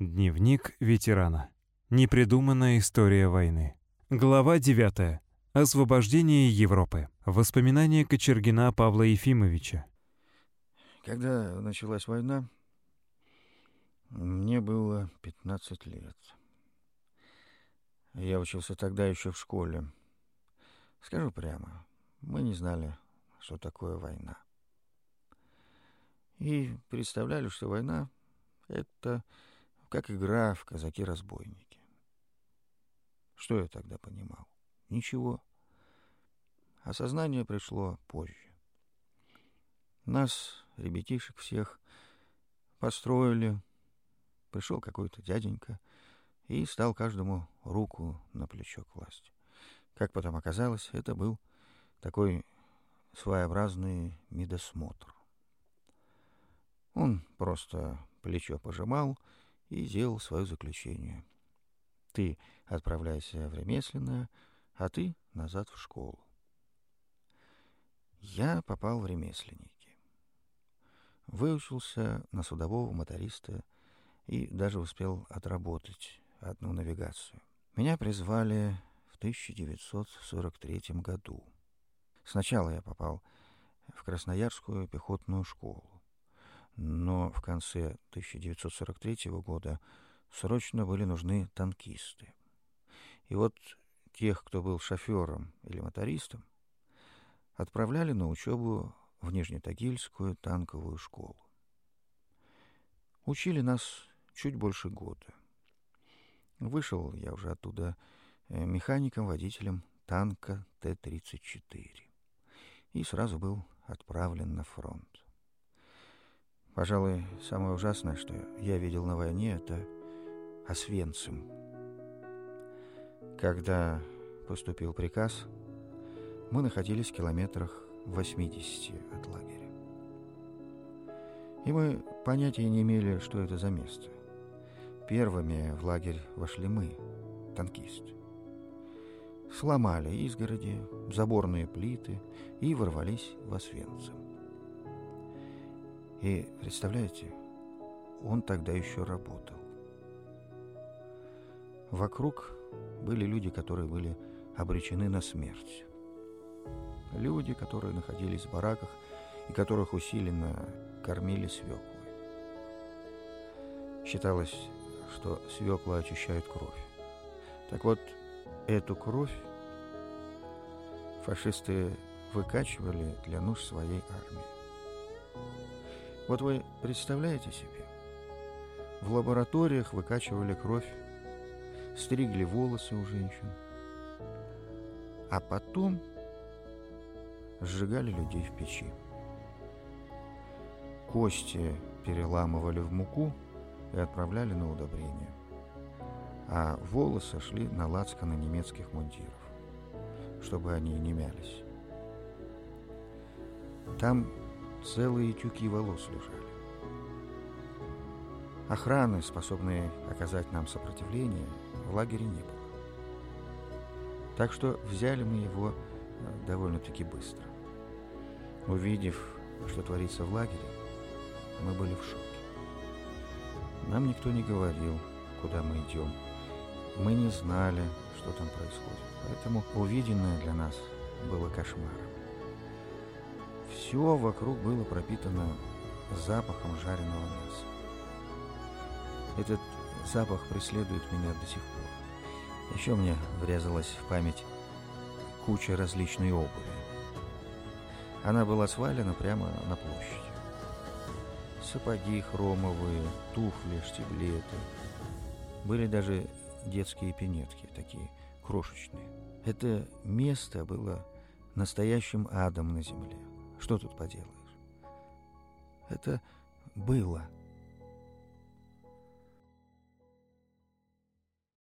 Дневник ветерана. Непридуманная история войны. Глава 9. Освобождение Европы. Воспоминания Кочергина Павла Ефимовича. Когда началась война, мне было 15 лет. Я учился тогда еще в школе. Скажу прямо, мы не знали, что такое война. И представляли, что война — это как игра в казаки-разбойники. Что я тогда понимал? Ничего. Осознание пришло позже. Нас, ребятишек всех, построили. Пришел какой-то дяденька и стал каждому руку на плечо класть. Как потом оказалось, это был такой своеобразный медосмотр. Он просто плечо пожимал и делал свое заключение. Ты отправляйся в ремесленное, а ты назад в школу. Я попал в ремесленники. Выучился на судового моториста и даже успел отработать одну навигацию. Меня призвали в 1943 году. Сначала я попал в Красноярскую пехотную школу но в конце 1943 года срочно были нужны танкисты. И вот тех, кто был шофером или мотористом, отправляли на учебу в Нижнетагильскую танковую школу. Учили нас чуть больше года. Вышел я уже оттуда э, механиком-водителем танка Т-34 и сразу был отправлен на фронт. Пожалуй, самое ужасное, что я видел на войне, это Освенцим. Когда поступил приказ, мы находились в километрах 80 от лагеря. И мы понятия не имели, что это за место. Первыми в лагерь вошли мы, танкисты. Сломали изгороди, заборные плиты и ворвались в Освенцим. И представляете, он тогда еще работал. Вокруг были люди, которые были обречены на смерть. Люди, которые находились в бараках и которых усиленно кормили свеклой. Считалось, что свекла очищает кровь. Так вот, эту кровь фашисты выкачивали для нужд своей армии. Вот вы представляете себе? В лабораториях выкачивали кровь, стригли волосы у женщин, а потом сжигали людей в печи. Кости переламывали в муку и отправляли на удобрение, а волосы шли на лацканы немецких мундиров, чтобы они не мялись. Там целые тюки волос лежали. Охраны, способной оказать нам сопротивление, в лагере не было. Так что взяли мы его э, довольно-таки быстро. Увидев, что творится в лагере, мы были в шоке. Нам никто не говорил, куда мы идем. Мы не знали, что там происходит. Поэтому увиденное для нас было кошмаром. Все вокруг было пропитано запахом жареного мяса. Этот запах преследует меня до сих пор. Еще мне врезалась в память куча различной обуви. Она была свалена прямо на площади. Сапоги хромовые, туфли, штиблеты. Были даже детские пинетки, такие крошечные. Это место было настоящим адом на земле. Что тут поделаешь? Это было.